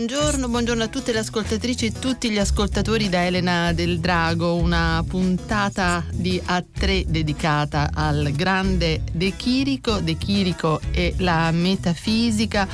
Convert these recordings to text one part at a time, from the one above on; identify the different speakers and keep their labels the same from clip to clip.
Speaker 1: Buongiorno, buongiorno, a tutte le ascoltatrici e tutti gli ascoltatori da Elena del Drago, una puntata di A3 dedicata al grande De Chirico, De Chirico e la metafisica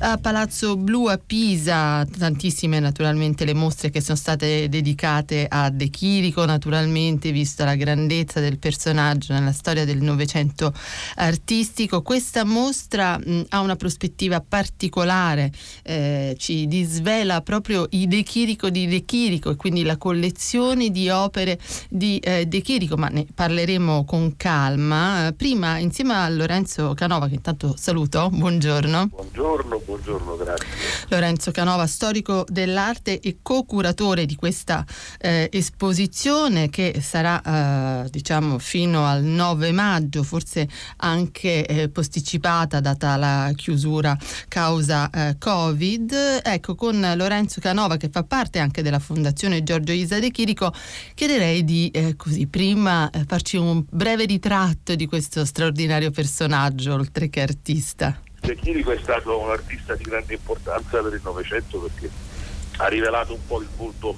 Speaker 1: a Palazzo Blu a Pisa, tantissime naturalmente le mostre che sono state dedicate a De Chirico, naturalmente vista la grandezza del personaggio nella storia del Novecento artistico. Questa mostra mh, ha una prospettiva particolare, eh, ci disvela proprio i De Chirico di De Chirico e quindi la collezione di opere di eh, De Chirico, ma ne parleremo con calma. prima insieme a Lorenzo Canova, che intanto saluto, buongiorno.
Speaker 2: Buongiorno, buongiorno, grazie.
Speaker 1: Lorenzo Canova, storico dell'arte e co-curatore di questa eh, esposizione che sarà eh, diciamo fino al 9 maggio, forse anche eh, posticipata data la chiusura causa eh, Covid. Ecco, con Lorenzo Canova, che fa parte anche della Fondazione Giorgio Isa De Chirico, chiederei di eh, così prima eh, farci un breve ritratto di questo straordinario personaggio, oltre che artista.
Speaker 2: De Chirico è stato un artista di grande importanza per il Novecento perché ha rivelato un po' il volto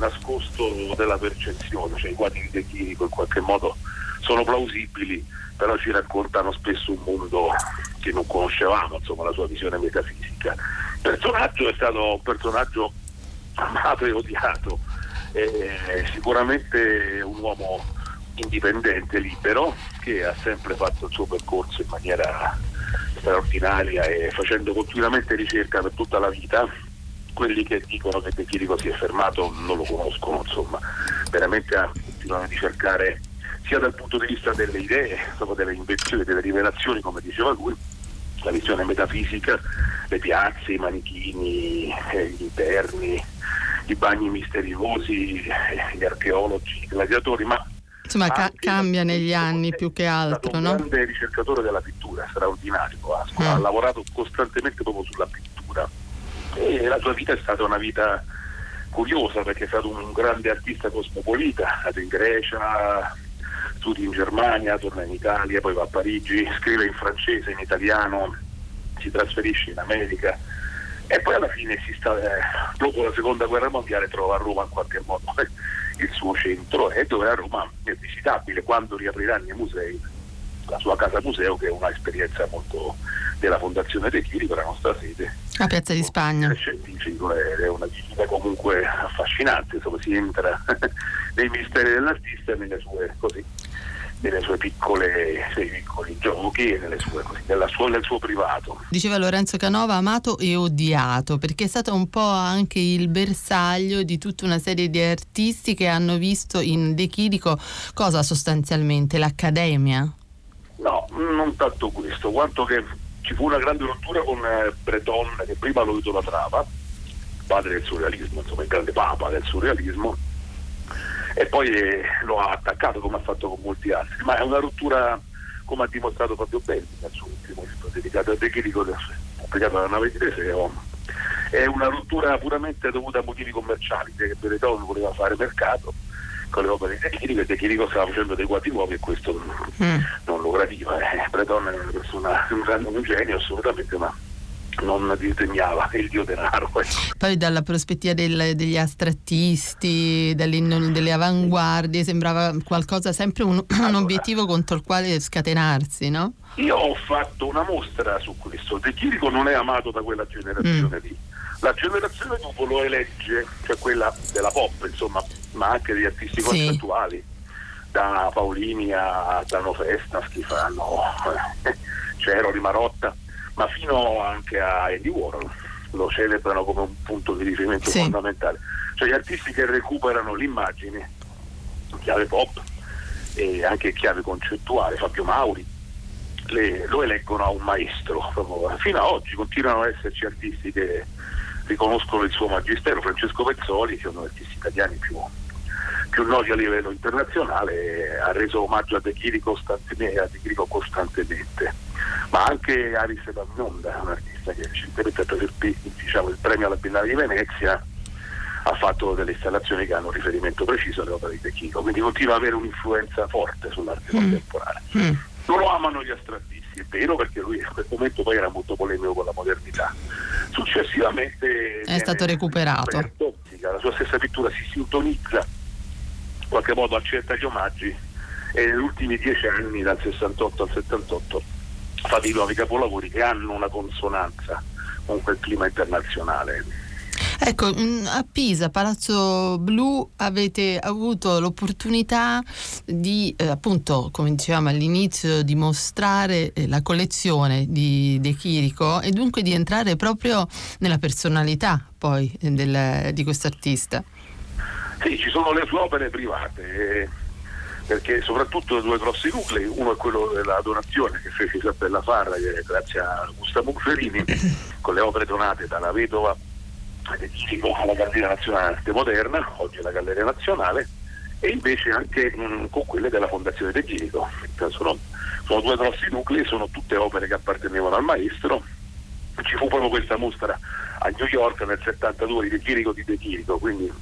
Speaker 2: nascosto della percezione, cioè i quadri di De Chirico in qualche modo sono plausibili, però ci raccontano spesso un mondo che non conoscevamo, insomma la sua visione metafisica personaggio è stato un personaggio amato e odiato, eh, sicuramente un uomo indipendente, libero, che ha sempre fatto il suo percorso in maniera straordinaria e facendo continuamente ricerca per tutta la vita. Quelli che dicono che De Chirico si è fermato non lo conoscono, insomma, veramente ha continuato a ricercare sia dal punto di vista delle idee, delle invenzioni, delle rivelazioni, come diceva lui, la visione metafisica, le piazze, i manichini, eh, gli interni, i bagni misteriosi, eh, gli archeologi, i gladiatori, ma
Speaker 1: Insomma, ca- cambia negli anni più che altro,
Speaker 2: è
Speaker 1: no?
Speaker 2: un grande ricercatore della pittura, straordinario Vasco, mm. ha lavorato costantemente proprio sulla pittura e la sua vita è stata una vita curiosa perché è stato un grande artista cosmopolita, è stato in Grecia, studi in Germania, torna in Italia, poi va a Parigi, scrive in francese, in italiano, si trasferisce in America e poi alla fine sta, eh, dopo la seconda guerra mondiale trova a Roma in qualche modo il suo centro e dove a Roma è visitabile quando riapriranno i musei la sua casa museo che è un'esperienza molto della Fondazione De Chirico, la nostra sede.
Speaker 1: A Piazza di Spagna.
Speaker 2: È una visita comunque affascinante, insomma si entra nei misteri dell'artista e nelle sue così nelle sue piccole, nei piccoli giochi e sue, così, nella sua, nel suo privato.
Speaker 1: Diceva Lorenzo Canova, amato e odiato, perché è stato un po' anche il bersaglio di tutta una serie di artisti che hanno visto in De Chirico cosa sostanzialmente? L'Accademia?
Speaker 2: No, non tanto questo, quanto che ci fu una grande rottura con eh, Breton che prima lo idolatrava, padre del surrealismo, insomma il grande papa del surrealismo, e poi eh, lo ha attaccato come ha fatto con molti altri, ma è una rottura come ha dimostrato Fabio Belli nel suo ultimo libro dedicato a De Chirico pubblicato dalla nave Teseo è una rottura puramente dovuta a motivi commerciali perché Benetton voleva fare mercato con le opere di De Chirico e De Chirico stava facendo dei quadri nuovi e questo mm. non lo gradiva eh, Breton è una persona un, un genio assolutamente ma non disegnava il dio denaro.
Speaker 1: Poi dalla prospettiva del, degli astrattisti, delle avanguardie, sembrava qualcosa, sempre un, allora, un, obiettivo contro il quale scatenarsi, no?
Speaker 2: Io ho fatto una mostra su questo. De Chirico non è amato da quella generazione mm. lì. La generazione dopo lo elegge, cioè quella della pop, insomma, ma anche degli artisti sì. concettuali, da Paolini a Dano Festa, Schifano, Cero di Marotta ma fino anche a Eddie Warhol lo celebrano come un punto di riferimento sì. fondamentale. Cioè gli artisti che recuperano l'immagine in chiave pop e anche chiave concettuale, Fabio Mauri, le, lo eleggono a un maestro. Fino ad oggi continuano ad esserci artisti che riconoscono il suo magistero. Francesco Pezzoli, che è uno degli artisti italiani più, più noti a livello internazionale, ha reso omaggio a De Chirico costantemente ma anche Aris Pavnonda, un artista che recentemente ha preso il, diciamo, il premio alla Biennale di Venezia, ha fatto delle installazioni che hanno un riferimento preciso alle opere di De Chirico, quindi continua ad avere un'influenza forte sull'arte mm. contemporanea. Mm. Non lo amano gli astrattisti, è vero perché lui in quel momento poi era molto polemico con la modernità. Successivamente
Speaker 1: è stato recuperato.
Speaker 2: La sua stessa pittura si sintonizza in qualche modo accetta gli omaggi e negli ultimi dieci anni, dal 68 al 78, fa dei nuovi capolavori che hanno una consonanza con quel clima internazionale.
Speaker 1: Ecco, mm, a Pisa, Palazzo Blu, avete avuto l'opportunità di, eh, appunto, come dicevamo all'inizio, di mostrare eh, la collezione di De Chirico e dunque di entrare proprio nella personalità poi del, di questo artista.
Speaker 2: Sì, ci sono le sue opere private. Perché soprattutto due grossi nuclei, uno è quello della donazione che fece Isabella Farra grazie a Gustavo Bufferini con le opere donate dalla vedova alla Galleria Nazionale Arte Moderna, oggi la Galleria Nazionale, e invece anche mh, con quelle della Fondazione De Chirico. Sono, sono due grossi nuclei, sono tutte opere che appartenevano al maestro. Ci fu proprio questa mostra a New York nel 72 di De Chirico di De Chirico, quindi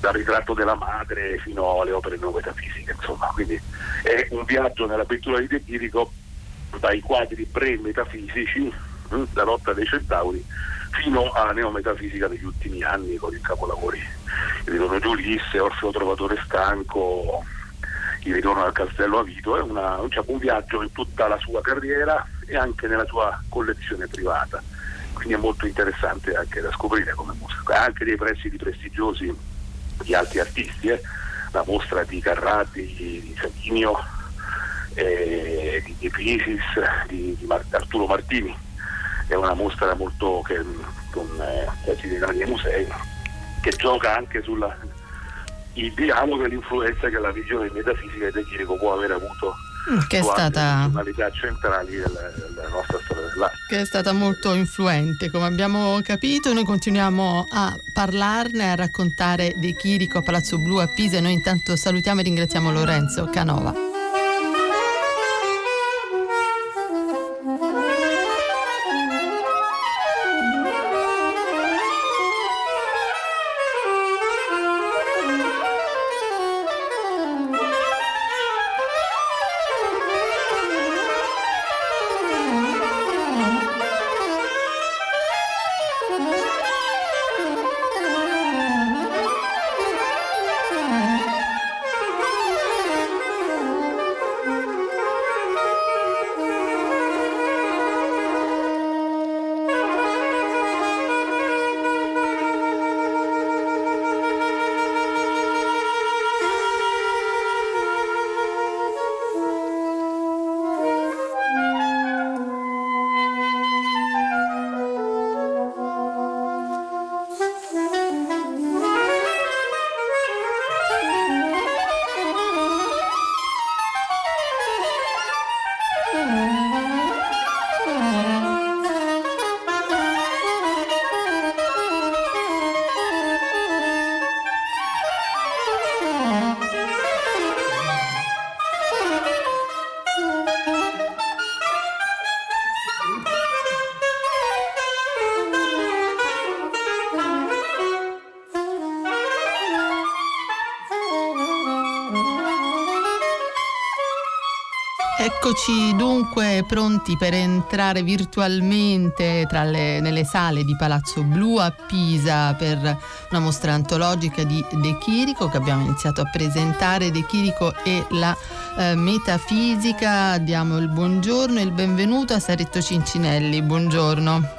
Speaker 2: dal ritratto della madre fino alle opere neometafisiche, insomma, quindi è un viaggio nella pittura di De Chirico dai quadri pre-metafisici, hm, la lotta dei centauri, fino alla neometafisica degli ultimi anni con i capolavori il ritorno di Ulisse, Orfeo Trovatore Stanco, il ritorno al Castello Avito, è una, diciamo, un viaggio in tutta la sua carriera e anche nella sua collezione privata, quindi è molto interessante anche da scoprire come musica, anche dei prestiti prestigiosi di altri artisti, eh? la mostra di Carrati, di Satinio, eh, di De Pisis, di, di Mar- Arturo Martini, è una mostra molto che, con eh, dei grandi musei che gioca anche sul dialogo e l'influenza che la visione metafisica di Chirico può aver avuto
Speaker 1: che è stata
Speaker 2: centrali della, della, nostra storia dell'arte.
Speaker 1: Che è stata molto influente, come abbiamo capito. Noi continuiamo a parlarne, a raccontare di Chirico a Palazzo Blu a Pisa. Noi intanto salutiamo e ringraziamo Lorenzo Canova. Eccoci dunque pronti per entrare virtualmente le, nelle sale di Palazzo Blu a Pisa per una mostra antologica di De Chirico che abbiamo iniziato a presentare, De Chirico e la eh, metafisica. Diamo il buongiorno e il benvenuto a Saretto Cincinelli. Buongiorno.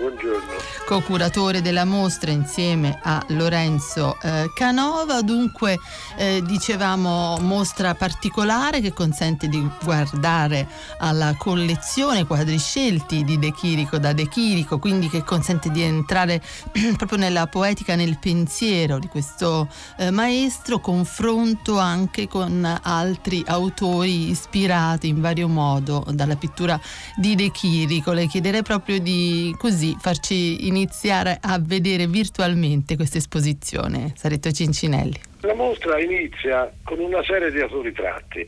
Speaker 2: Buongiorno.
Speaker 1: Co-curatore della mostra insieme a Lorenzo eh, Canova, dunque eh, dicevamo mostra particolare che consente di guardare alla collezione quadri scelti di De Chirico da De Chirico, quindi che consente di entrare proprio nella poetica, nel pensiero di questo eh, maestro, confronto anche con altri autori ispirati in vario modo dalla pittura di De Chirico. Le chiederei proprio di così farci iniziare a vedere virtualmente questa esposizione, Saretto Cincinelli?
Speaker 3: La mostra inizia con una serie di autoritratti,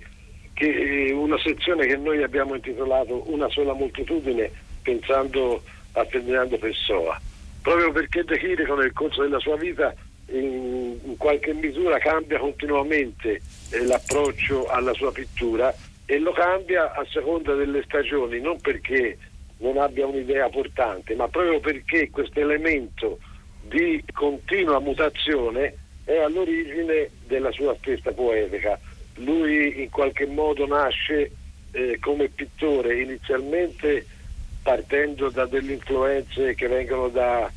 Speaker 3: che è una sezione che noi abbiamo intitolato Una sola moltitudine, pensando a Ferdinando Pessoa, proprio perché De Chirico nel corso della sua vita in, in qualche misura cambia continuamente eh, l'approccio alla sua pittura e lo cambia a seconda delle stagioni, non perché non abbia un'idea portante, ma proprio perché questo elemento di continua mutazione è all'origine della sua stessa poetica. Lui in qualche modo nasce eh, come pittore inizialmente partendo da delle influenze che vengono da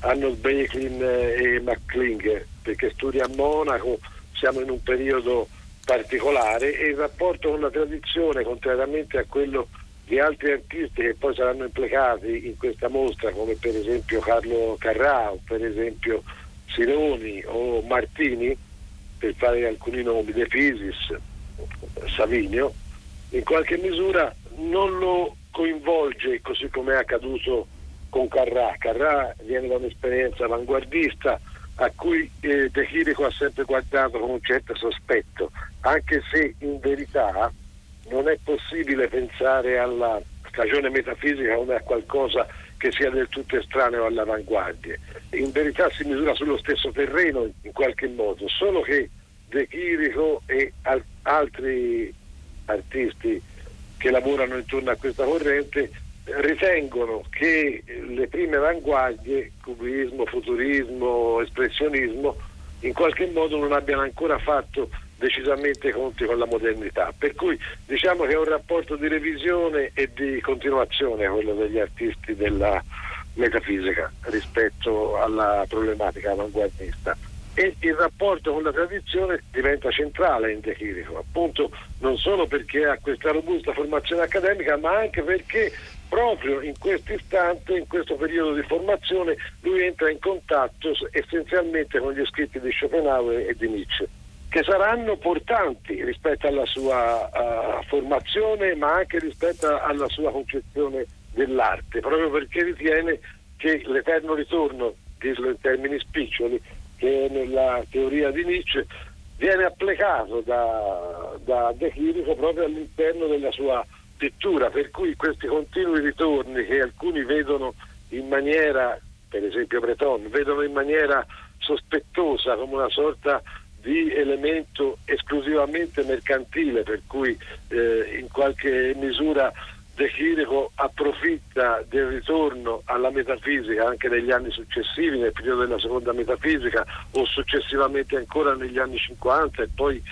Speaker 3: Arnold Backlin e McClinger, perché studia a Monaco, siamo in un periodo particolare e il rapporto con la tradizione, contrariamente a quello di altri artisti che poi saranno implicati in questa mostra, come per esempio Carlo Carrà, o per esempio Sironi o Martini, per fare alcuni nomi, De Fisis, Savinio, in qualche misura non lo coinvolge così come è accaduto con Carrà. Carrà viene da un'esperienza avanguardista a cui eh, De Chirico ha sempre guardato con un certo sospetto, anche se in verità non è possibile pensare alla stagione metafisica come a qualcosa che sia del tutto estraneo alle avanguardie. In verità si misura sullo stesso terreno in qualche modo, solo che De Chirico e al- altri artisti che lavorano intorno a questa corrente ritengono che le prime avanguardie, cubismo, futurismo, espressionismo, in qualche modo non abbiano ancora fatto decisamente conti con la modernità. Per cui diciamo che è un rapporto di revisione e di continuazione quello degli artisti della metafisica rispetto alla problematica avanguardista e il rapporto con la tradizione diventa centrale in De Chirico, appunto non solo perché ha questa robusta formazione accademica, ma anche perché proprio in questo istante, in questo periodo di formazione, lui entra in contatto essenzialmente con gli scritti di Schopenhauer e di Nietzsche, che saranno portanti rispetto alla sua uh, formazione, ma anche rispetto alla sua concezione dell'arte, proprio perché ritiene che l'eterno ritorno, dirlo in termini spiccioli, che nella teoria di Nietzsche viene applicato da, da De Chirico proprio all'interno della sua pittura, per cui questi continui ritorni che alcuni vedono in maniera, per esempio Breton, vedono in maniera sospettosa come una sorta di elemento esclusivamente mercantile, per cui eh, in qualche misura De Chirico approfitta del ritorno alla metafisica anche negli anni successivi, nel periodo della seconda metafisica o successivamente ancora negli anni 50 e poi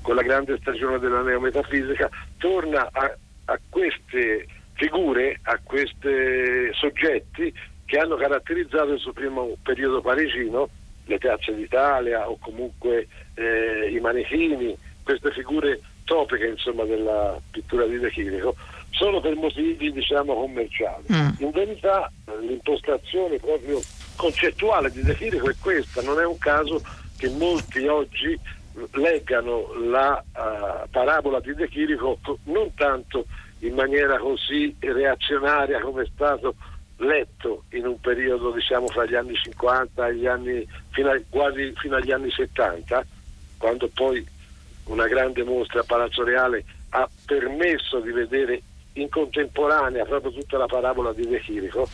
Speaker 3: con la grande stagione della neometafisica, torna a, a queste figure, a questi soggetti che hanno caratterizzato il suo primo periodo parigino, le piazze d'Italia o comunque eh, i manichini, queste figure topiche insomma, della pittura di De Chirico solo per motivi diciamo commerciali. Mm. In verità l'impostazione proprio concettuale di De Chirico è questa, non è un caso che molti oggi leggano la uh, parabola di De Chirico non tanto in maniera così reazionaria come è stato letto in un periodo diciamo fra gli anni 50 e gli anni fino a, quasi fino agli anni 70 quando poi una grande mostra a Palazzo Reale ha permesso di vedere in contemporanea proprio tutta la parabola di De Chirico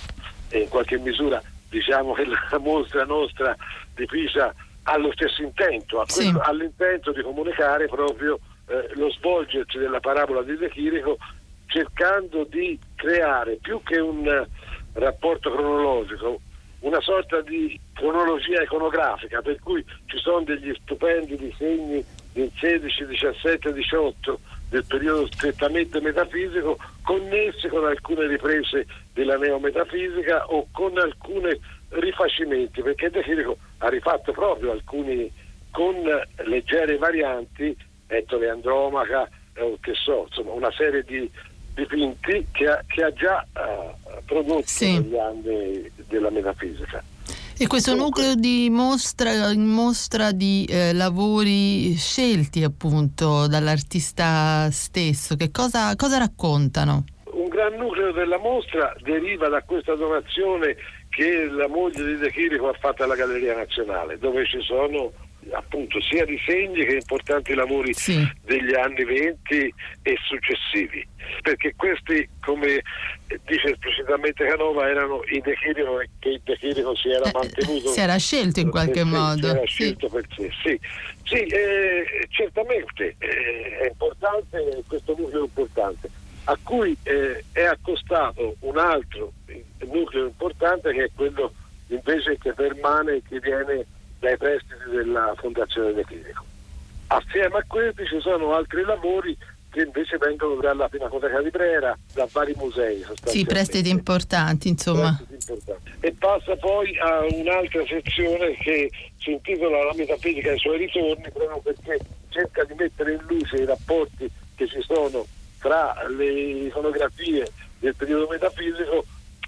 Speaker 3: e in qualche misura diciamo che la mostra nostra di Pisa ha lo stesso intento, ha quello, sì. all'intento di comunicare proprio eh, lo svolgersi della parabola di De Chirico cercando di creare più che un rapporto cronologico una sorta di cronologia iconografica per cui ci sono degli stupendi disegni del 16, 17, 18 del periodo strettamente metafisico connessi con alcune riprese della neometafisica o con alcuni rifacimenti, perché De Chirico ha rifatto proprio alcuni con leggere varianti, Ettore Andromaca, eh, che so, insomma una serie di dipinti che ha, che ha già uh, prodotto sì. negli anni della metafisica.
Speaker 1: E questo nucleo di mostra, mostra di eh, lavori scelti appunto dall'artista stesso, che cosa, cosa raccontano?
Speaker 3: Un gran nucleo della mostra deriva da questa donazione che la moglie di De Chirico ha fatto alla Galleria Nazionale, dove ci sono appunto sia disegni che importanti lavori sì. degli anni 20 e successivi, perché questi, come dice esplicitamente Canova, erano i De Chirico che il De Chirico si era eh, mantenuto.
Speaker 1: si era scelto in qualche modo.
Speaker 3: Si era scelto sì. per sé, sì. sì eh, certamente eh, è importante questo nucleo importante a cui eh, è accostato un altro nucleo importante che è quello invece che permane e che viene dai prestiti della Fondazione De Clinico. Assieme a questi ci sono altri lavori che invece vengono dalla Pinacoteca di Brera, da vari musei.
Speaker 1: Sì, prestiti importanti, insomma. Prestiti
Speaker 3: importanti. E passa poi a un'altra sezione che si intitola La metafisica e i suoi ritorni, proprio perché cerca di mettere in luce i rapporti che ci sono tra le iconografie del periodo metafisico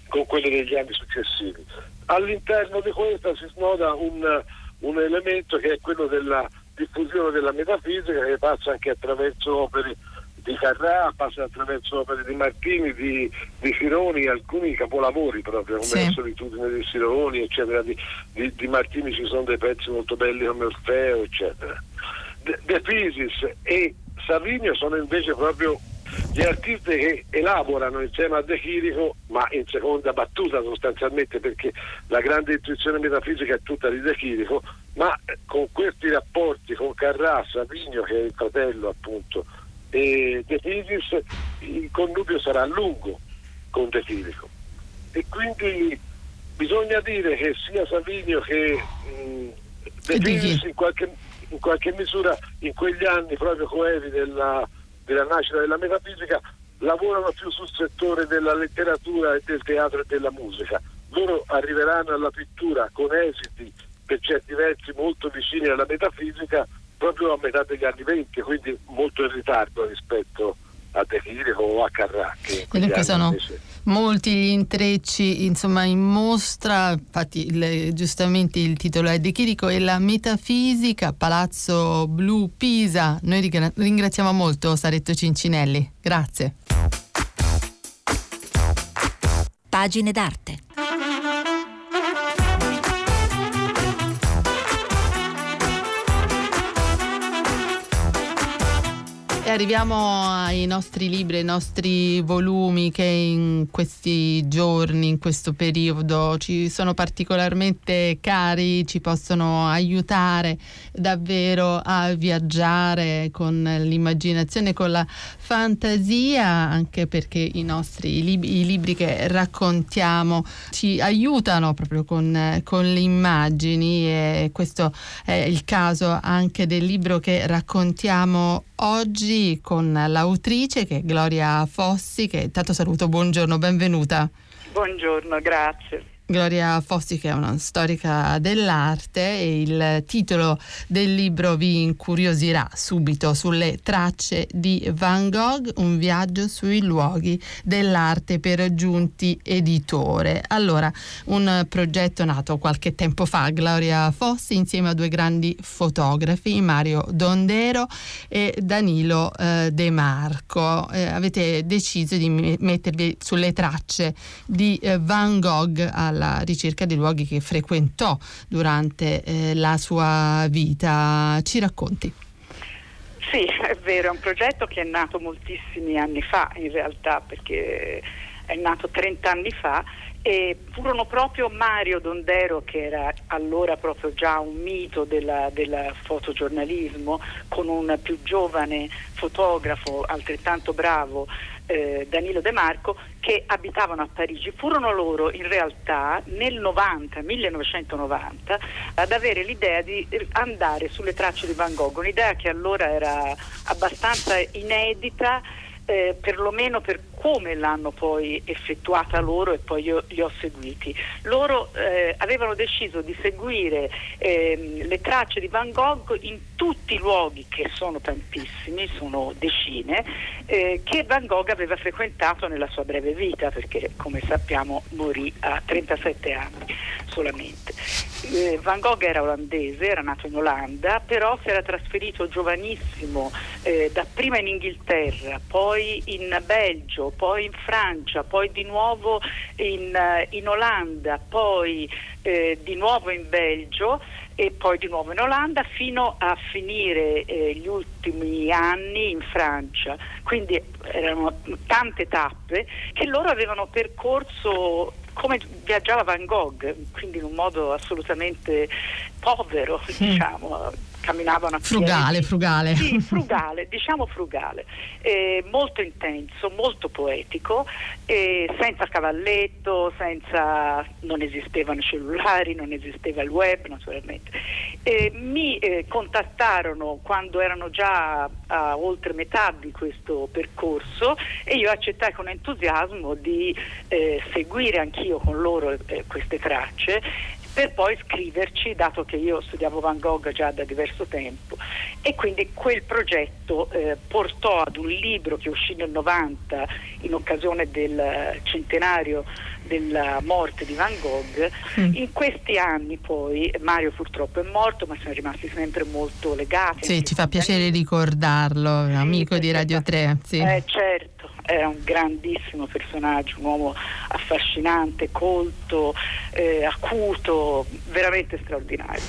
Speaker 3: con quelle degli anni successivi. All'interno di questa si snoda un, un elemento che è quello della diffusione della metafisica che passa anche attraverso opere di Carrà, passa attraverso opere di Martini, di, di Fironi, alcuni capolavori proprio come sì. la solitudine di Sironi, eccetera. Di, di, di, Martini ci sono dei pezzi molto belli come Orfeo, eccetera. De, De Pisis e Savinio sono invece proprio gli artisti che elaborano insieme a De Chirico, ma in seconda battuta sostanzialmente perché la grande intuizione metafisica è tutta di De Chirico, ma con questi rapporti con Carrà, Savigno che è il fratello appunto, e De Chirico, il connubio sarà lungo con De Chirico. E quindi bisogna dire che sia Savigno che mh, De Chirico in qualche, in qualche misura in quegli anni proprio coevi della della nascita della metafisica lavorano più sul settore della letteratura e del teatro e della musica. Loro arriveranno alla pittura con esiti per certi versi molto vicini alla metafisica proprio a metà degli anni 20, quindi molto in ritardo rispetto a De Chirico o a Carracchi.
Speaker 1: Dunque sono invece... molti gli intrecci insomma, in mostra, infatti il, giustamente il titolo è De Chirico e la metafisica, Palazzo Blu Pisa. Noi ringraziamo molto Saretto Cincinelli, grazie.
Speaker 4: Pagine d'arte.
Speaker 1: Arriviamo ai nostri libri, ai nostri volumi che in questi giorni, in questo periodo ci sono particolarmente cari, ci possono aiutare davvero a viaggiare con l'immaginazione, con la fantasia, anche perché i nostri libri, i libri che raccontiamo ci aiutano proprio con, con le immagini e questo è il caso anche del libro che raccontiamo oggi con l'autrice che è Gloria Fossi, che intanto saluto, buongiorno, benvenuta.
Speaker 5: Buongiorno, grazie.
Speaker 1: Gloria Fossi che è una storica dell'arte e il titolo del libro vi incuriosirà subito sulle tracce di Van Gogh, un viaggio sui luoghi dell'arte per Giunti Editore. Allora, un progetto nato qualche tempo fa, Gloria Fossi insieme a due grandi fotografi, Mario Dondero e Danilo eh, De Marco. Eh, avete deciso di mettervi sulle tracce di eh, Van Gogh alla ricerca dei luoghi che frequentò durante eh, la sua vita. Ci racconti?
Speaker 5: Sì, è vero, è un progetto che è nato moltissimi anni fa in realtà perché è nato 30 anni fa e furono proprio Mario Dondero, che era allora proprio già un mito del fotogiornalismo, con un più giovane fotografo altrettanto bravo, eh, Danilo De Marco, che abitavano a Parigi. Furono loro in realtà nel 90, 1990 ad avere l'idea di andare sulle tracce di Van Gogh, un'idea che allora era abbastanza inedita eh, perlomeno per come l'hanno poi effettuata loro e poi io li ho seguiti. Loro eh, avevano deciso di seguire eh, le tracce di Van Gogh in tutti i luoghi, che sono tantissimi, sono decine, eh, che Van Gogh aveva frequentato nella sua breve vita, perché come sappiamo morì a 37 anni solamente. eh, Van Gogh era olandese, era nato in Olanda, però si era trasferito giovanissimo eh, dapprima in Inghilterra, poi in Belgio, poi in Francia, poi di nuovo in, eh, in Olanda, poi eh, di nuovo in Belgio e poi di nuovo in Olanda fino a finire eh, gli ultimi anni in Francia. Quindi erano tante tappe che loro avevano percorso come viaggiava Van Gogh, quindi in un modo assolutamente povero, mm. diciamo, camminavano a
Speaker 1: frugale,
Speaker 5: piedi.
Speaker 1: frugale.
Speaker 5: Sì, frugale, diciamo frugale, eh, molto intenso, molto poetico, eh, senza cavalletto, senza, non esistevano cellulari, non esisteva il web naturalmente. Eh, mi eh, contattarono quando erano già a oltre metà di questo percorso e io accettai con entusiasmo di eh, seguire anch'io con loro eh, queste tracce per poi scriverci, dato che io studiavo Van Gogh già da diverso tempo e quindi quel progetto eh, portò ad un libro che uscì nel 90 in occasione del centenario della morte di Van Gogh. Mm. In questi anni poi Mario purtroppo è morto, ma siamo rimasti sempre molto legati.
Speaker 1: Sì, ci fa piacere ricordarlo, sì, amico di Radio 3. Sì.
Speaker 5: Eh, certo, era un grandissimo personaggio, un uomo affascinante, colto, eh, acuto, veramente straordinario.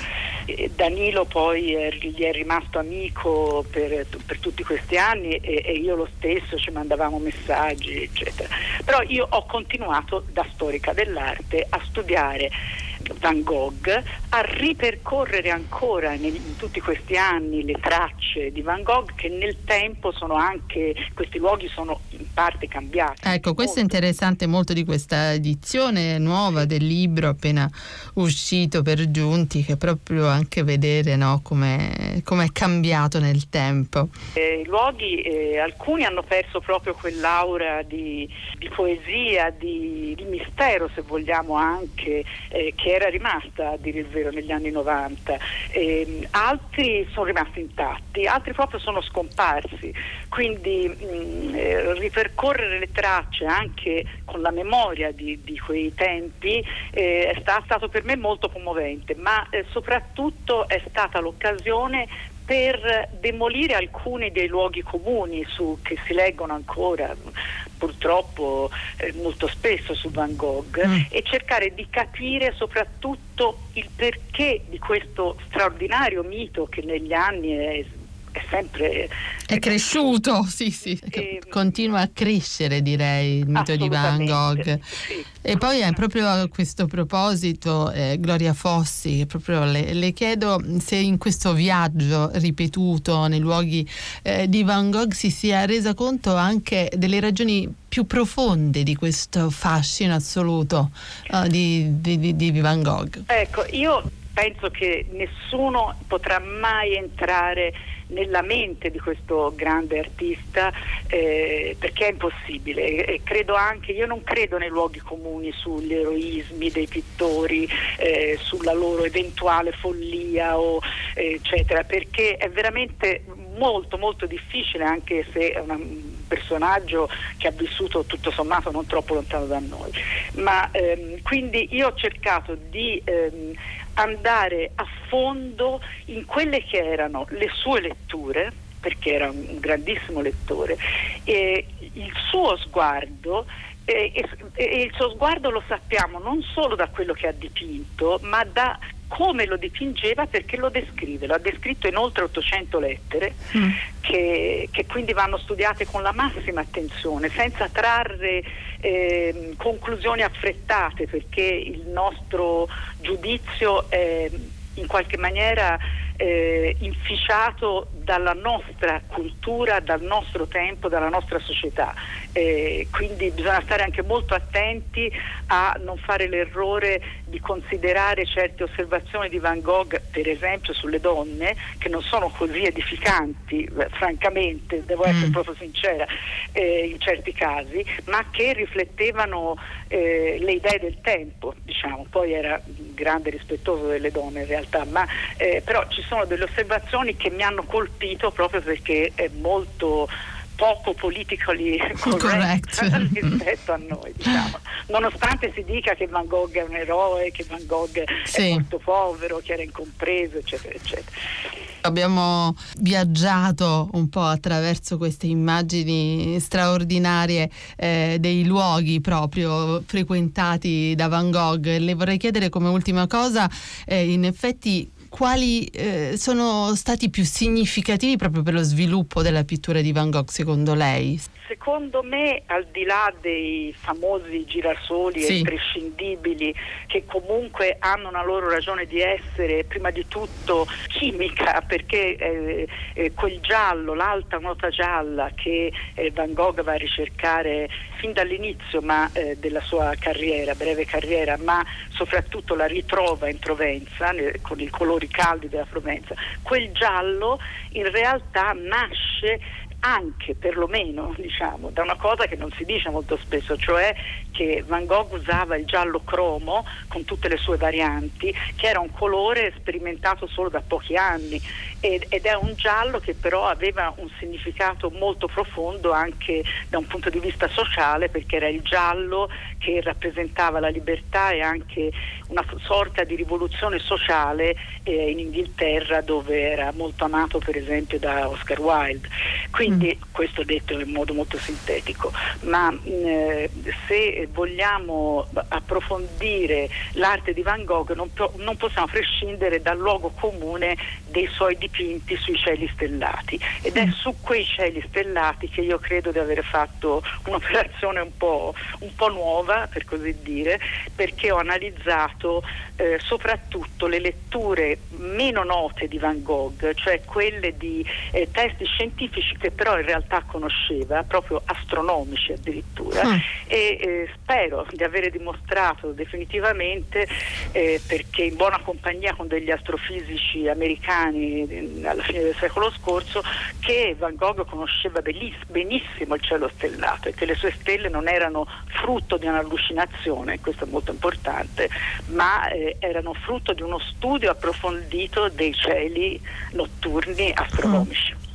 Speaker 5: E Danilo poi è, gli è rimasto amico per, per tutti questi anni e, e, io lo stesso ci mandavamo messaggi, eccetera. Però io ho continuato da storica dell'arte a studiare Van Gogh a ripercorrere ancora in tutti questi anni le tracce di Van Gogh che nel tempo sono anche, questi luoghi sono in parte cambiati.
Speaker 1: Ecco, questo è interessante molto di questa edizione nuova del libro appena uscito per Giunti, che è proprio anche vedere no, come è cambiato nel tempo.
Speaker 5: Eh, I luoghi, eh, alcuni hanno perso proprio quell'aura di, di poesia, di, di, mistero se vogliamo anche, eh, che era rimasta a dire il vero negli anni 90, eh, altri sono rimasti intatti, altri proprio sono scomparsi, quindi mh, mm, eh, ripercorrere le tracce anche con la memoria di, di quei tempi eh, è sta, stato per me molto commovente, ma eh, soprattutto è stata l'occasione per demolire alcuni dei luoghi comuni su, che si leggono ancora purtroppo eh, molto spesso su Van Gogh mm. e cercare di capire soprattutto il perché di questo straordinario mito che negli anni è è sempre
Speaker 1: è cresciuto, sì, sì, e, continua a crescere direi il mito di Van Gogh. Sì. E poi è proprio a questo proposito, eh, Gloria Fossi, le, le, chiedo se in questo viaggio ripetuto nei luoghi eh, di Van Gogh si sia resa conto anche delle ragioni più profonde di questo fascino assoluto uh, di, di, di Van Gogh.
Speaker 5: Ecco, io penso che nessuno potrà mai entrare nella mente di questo grande artista eh, perché è impossibile. E credo anche, io non credo nei luoghi comuni sugli eroismi dei pittori, eh, sulla loro eventuale follia o, eccetera, perché è veramente molto molto difficile anche se è un personaggio che ha vissuto tutto sommato non troppo lontano da noi. Ma ehm, quindi io ho cercato di ehm, andare a fondo in quelle che erano le sue letture, perché era un grandissimo lettore, e il suo sguardo e, e, e, il suo sguardo lo sappiamo non solo da quello che ha dipinto, ma da come lo dipingeva perché lo descrive. Lo ha descritto in oltre 800 lettere mm. che, che, quindi vanno studiate con la massima attenzione, senza trarre eh, conclusioni affrettate perché il nostro giudizio è in qualche maniera eh, inficiato dalla nostra cultura, dal nostro tempo, dalla nostra società. Eh, quindi bisogna stare anche molto attenti a non fare l'errore di considerare certe osservazioni di Van Gogh, per esempio sulle donne, che non sono così edificanti, eh, francamente, devo essere mm. proprio sincera, eh, in certi casi, ma che riflettevano eh, le idee del tempo, diciamo. poi era grande rispettoso delle donne in realtà, ma eh, però ci sono delle osservazioni che mi hanno colpito proprio perché è molto poco politically correct, correct. rispetto a noi, diciamo. Nonostante si dica che Van Gogh è un eroe, che Van Gogh sì. è molto povero, che era incompreso, eccetera, eccetera.
Speaker 1: Abbiamo viaggiato un po' attraverso queste immagini straordinarie eh, dei luoghi proprio frequentati da Van Gogh. Le vorrei chiedere come ultima cosa, eh, in effetti quali eh, sono stati più significativi proprio per lo sviluppo della pittura di Van Gogh secondo lei?
Speaker 5: Secondo me, al di là dei famosi girasoli sì. imprescindibili che comunque hanno una loro ragione di essere, prima di tutto chimica, perché eh, eh, quel giallo, l'alta nota gialla che eh, Van Gogh va a ricercare fin dall'inizio ma, eh, della sua carriera, breve carriera, ma soprattutto la ritrova in Provenza con i colori caldi della Provenza, quel giallo in realtà nasce anche perlomeno diciamo, da una cosa che non si dice molto spesso, cioè che Van Gogh usava il giallo cromo con tutte le sue varianti, che era un colore sperimentato solo da pochi anni ed, ed è un giallo che però aveva un significato molto profondo anche da un punto di vista sociale perché era il giallo che rappresentava la libertà e anche una sorta di rivoluzione sociale eh, in Inghilterra dove era molto amato per esempio da Oscar Wilde. Quindi mm. questo detto in modo molto sintetico, ma mh, eh, se vogliamo approfondire l'arte di Van Gogh non, non possiamo prescindere dal luogo comune dei suoi dipinti sui cieli stellati ed è mm. su quei cieli stellati che io credo di aver fatto un'operazione un po', un po nuova per così dire perché ho analizzato eh, soprattutto le letture meno note di Van Gogh cioè quelle di eh, testi scientifici che però in realtà conosceva proprio astronomici addirittura mm. e eh, spero di avere dimostrato definitivamente eh, perché in buona compagnia con degli astrofisici americani anni, alla fine del secolo scorso, che Van Gogh conosceva benissimo il cielo stellato e che le sue stelle non erano frutto di un'allucinazione, questo è molto importante, ma eh, erano frutto di uno studio approfondito dei cieli notturni astronomici.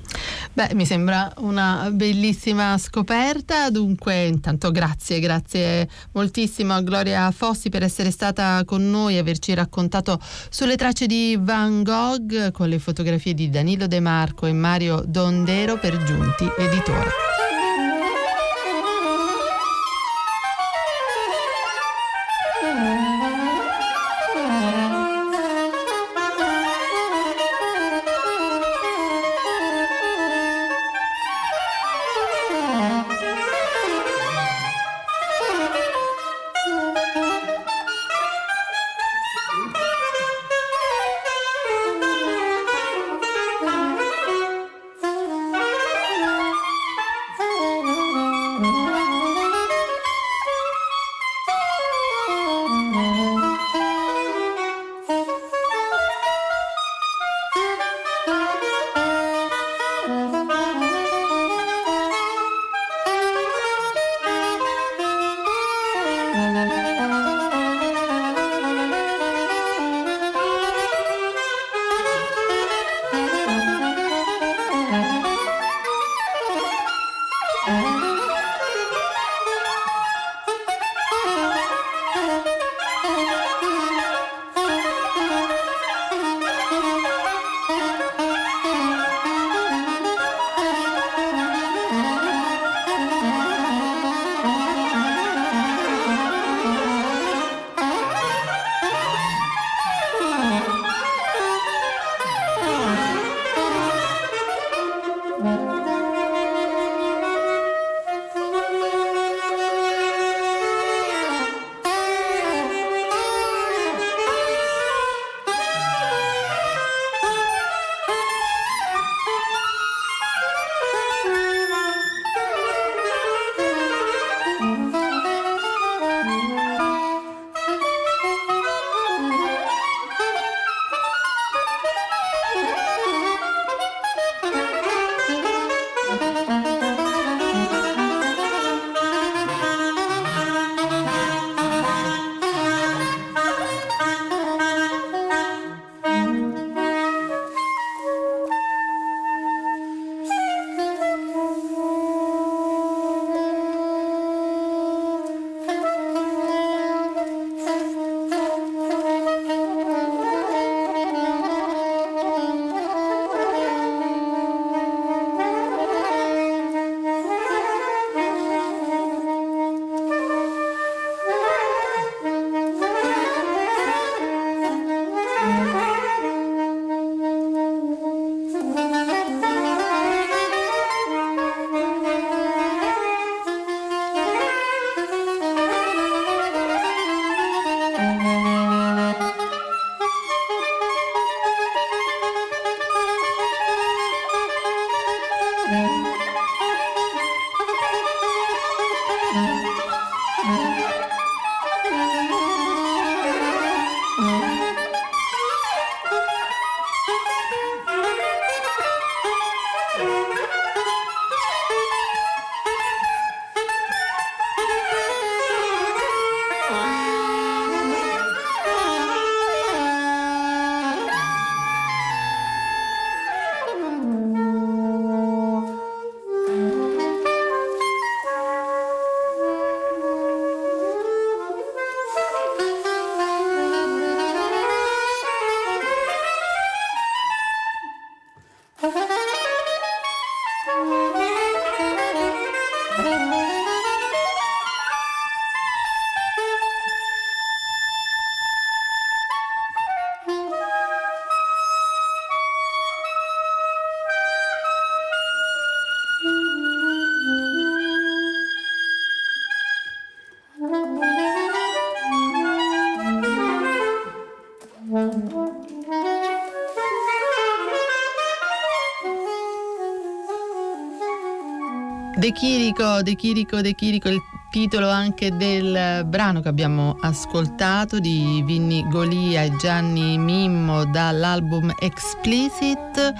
Speaker 1: Beh, mi sembra una bellissima scoperta, dunque intanto grazie, grazie moltissimo a Gloria Fossi per essere stata con noi e averci raccontato sulle tracce di Van Gogh con le fotografie di Danilo De Marco e Mario Dondero per Giunti Editore. Uh-huh. De Chirico, De Chirico, De Chirico, il titolo anche del brano che abbiamo ascoltato di Vinni Golia e Gianni Mimmo dall'album Explicit.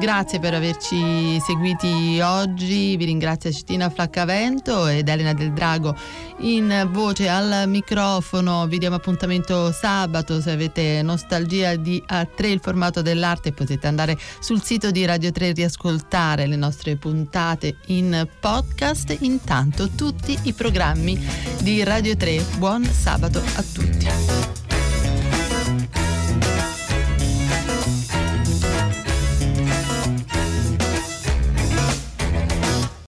Speaker 1: Grazie per averci seguiti oggi, vi ringrazio Cittina Flaccavento ed Elena Del Drago in voce al microfono. Vi diamo appuntamento sabato se avete nostalgia di A3 il formato dell'arte potete andare sul sito di Radio 3 e riascoltare le nostre puntate in podcast. Intanto tutti i programmi di Radio 3. Buon sabato a tutti.